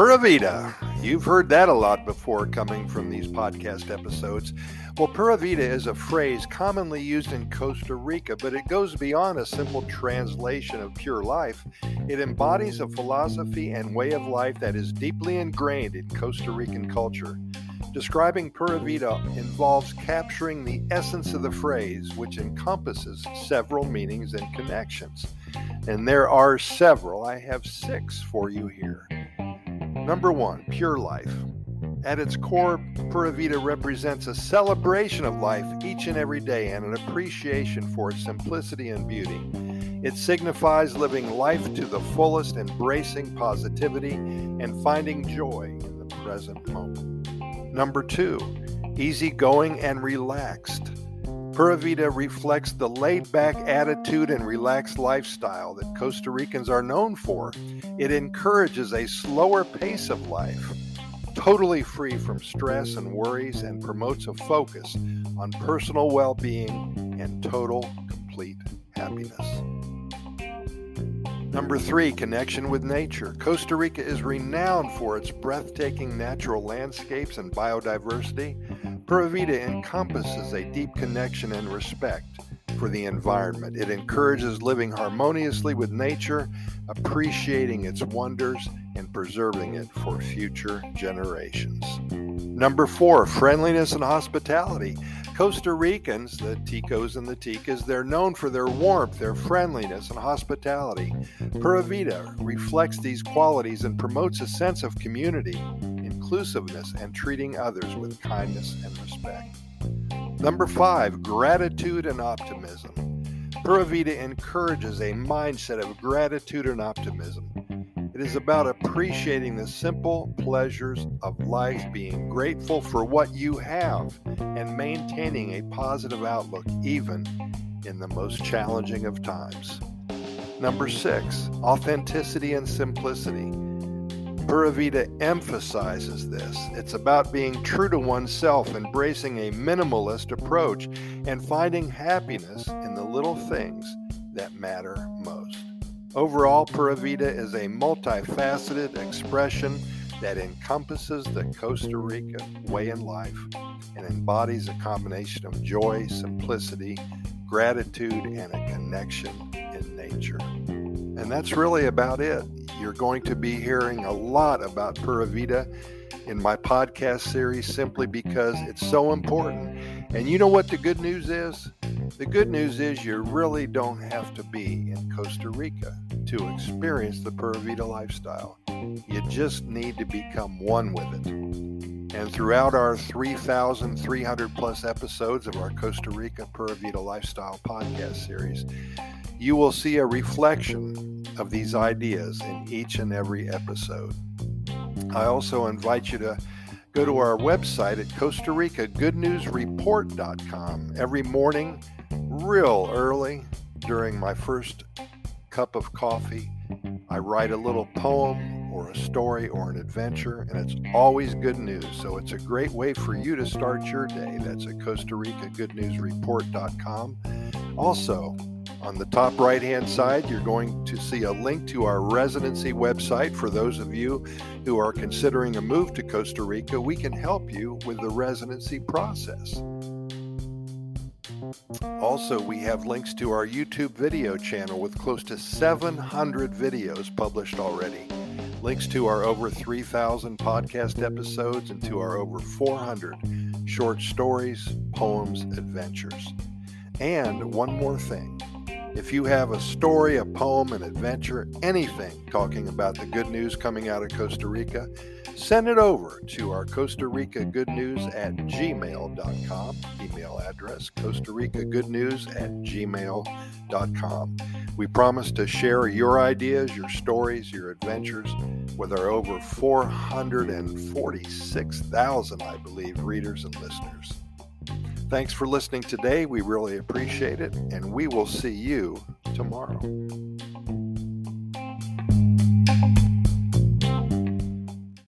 Pura Vida. You've heard that a lot before coming from these podcast episodes. Well, Pura Vida is a phrase commonly used in Costa Rica, but it goes beyond a simple translation of pure life. It embodies a philosophy and way of life that is deeply ingrained in Costa Rican culture. Describing Pura Vida involves capturing the essence of the phrase, which encompasses several meanings and connections. And there are several. I have six for you here. Number one, pure life. At its core, Pura Vida represents a celebration of life each and every day and an appreciation for its simplicity and beauty. It signifies living life to the fullest, embracing positivity, and finding joy in the present moment. Number two, easygoing and relaxed. Pura Vida reflects the laid back attitude and relaxed lifestyle that Costa Ricans are known for. It encourages a slower pace of life, totally free from stress and worries, and promotes a focus on personal well being and total, complete happiness. Number three, connection with nature. Costa Rica is renowned for its breathtaking natural landscapes and biodiversity. Pura Vida encompasses a deep connection and respect for the environment. It encourages living harmoniously with nature, appreciating its wonders, and preserving it for future generations. Number four, friendliness and hospitality. Costa Ricans, the Ticos and the Ticas, they're known for their warmth, their friendliness, and hospitality. Pura Vida reflects these qualities and promotes a sense of community, inclusiveness, and treating others with kindness and respect. Number five, gratitude and optimism. Pura Vida encourages a mindset of gratitude and optimism. It is about appreciating the simple pleasures of life, being grateful for what you have, and maintaining a positive outlook even in the most challenging of times. Number six, authenticity and simplicity. Pura emphasizes this. It's about being true to oneself, embracing a minimalist approach, and finding happiness in the little things that matter most. Overall, Pura Vida is a multifaceted expression that encompasses the Costa Rica way in life and embodies a combination of joy, simplicity, gratitude, and a connection in nature. And that's really about it. You're going to be hearing a lot about Pura Vida in my podcast series simply because it's so important. And you know what the good news is? The good news is you really don't have to be in Costa Rica to experience the Pura Vida lifestyle. You just need to become one with it. And throughout our 3,300 plus episodes of our Costa Rica Pura Vida Lifestyle podcast series, you will see a reflection of these ideas in each and every episode. I also invite you to go to our website at Costa Rica Good News Report.com every morning real early during my first cup of coffee. I write a little poem or a story or an adventure, and it's always good news. So it's a great way for you to start your day. That's at Costa Rica Good News Report.com. Also, on the top right hand side, you're going to see a link to our residency website for those of you who are considering a move to Costa Rica. We can help you with the residency process. Also, we have links to our YouTube video channel with close to 700 videos published already. Links to our over 3,000 podcast episodes and to our over 400 short stories, poems, adventures. And one more thing if you have a story, a poem, an adventure, anything talking about the good news coming out of Costa Rica, send it over to our Costa Rica Good News at gmail.com. Email address Costa Rica Good News at gmail.com. We promise to share your ideas, your stories, your adventures with our over 446,000, I believe, readers and listeners. Thanks for listening today. We really appreciate it, and we will see you tomorrow.